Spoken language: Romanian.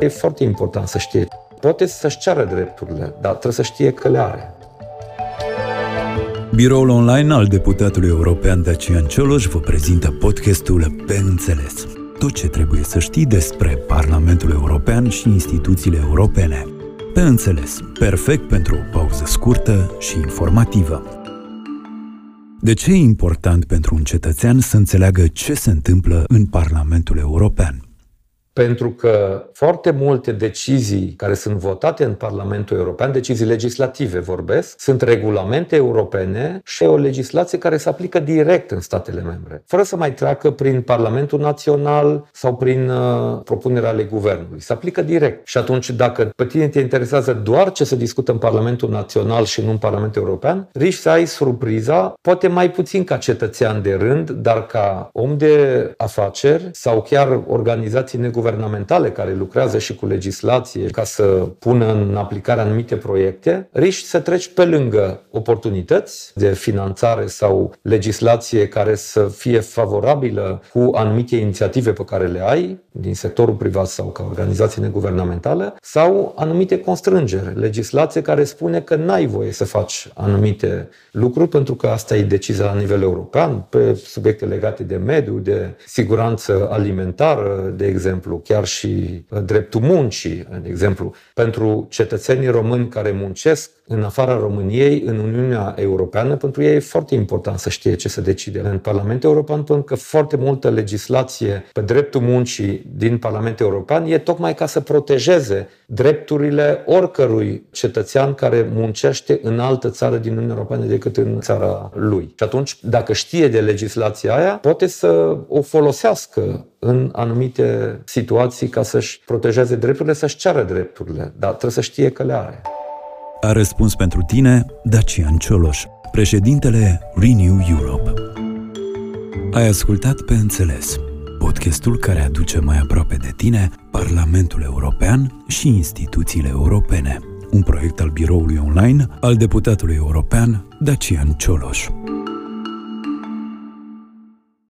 E foarte important să știe. Poate să-și ceară drepturile, dar trebuie să știe că le are. Biroul online al deputatului european Dacian Cioloș vă prezintă podcastul Pe Înțeles. Tot ce trebuie să știi despre Parlamentul European și instituțiile europene. Pe Înțeles, perfect pentru o pauză scurtă și informativă. De ce e important pentru un cetățean să înțeleagă ce se întâmplă în Parlamentul European? Pentru că foarte multe decizii care sunt votate în Parlamentul European, decizii legislative vorbesc, sunt regulamente europene și o legislație care se aplică direct în statele membre, fără să mai treacă prin Parlamentul Național sau prin uh, propunerea ale guvernului. Se aplică direct. Și atunci, dacă pe tine te interesează doar ce se discută în Parlamentul Național și nu în Parlamentul European, riști să ai surpriza, poate mai puțin ca cetățean de rând, dar ca om de afaceri sau chiar organizații neguvernamentale guvernamentale care lucrează și cu legislație ca să pună în aplicare anumite proiecte, riști să treci pe lângă oportunități de finanțare sau legislație care să fie favorabilă cu anumite inițiative pe care le ai din sectorul privat sau ca organizație neguvernamentală sau anumite constrângeri, legislație care spune că n-ai voie să faci anumite lucruri pentru că asta e decizia la nivel european pe subiecte legate de mediu, de siguranță alimentară, de exemplu, chiar și uh, dreptul muncii, de exemplu, pentru cetățenii români care muncesc în afara României, în Uniunea Europeană, pentru ei e foarte important să știe ce se decide în Parlamentul European, pentru că foarte multă legislație pe dreptul muncii din Parlamentul European e tocmai ca să protejeze drepturile oricărui cetățean care muncește în altă țară din Uniunea Europeană decât în țara lui. Și atunci, dacă știe de legislația aia, poate să o folosească în anumite situații ca să-și protejeze drepturile, să-și ceară drepturile, dar trebuie să știe că le are. A răspuns pentru tine Dacian Cioloș, președintele Renew Europe. Ai ascultat pe înțeles podcastul care aduce mai aproape de tine Parlamentul European și instituțiile europene. Un proiect al biroului online al deputatului european Dacian Cioloș.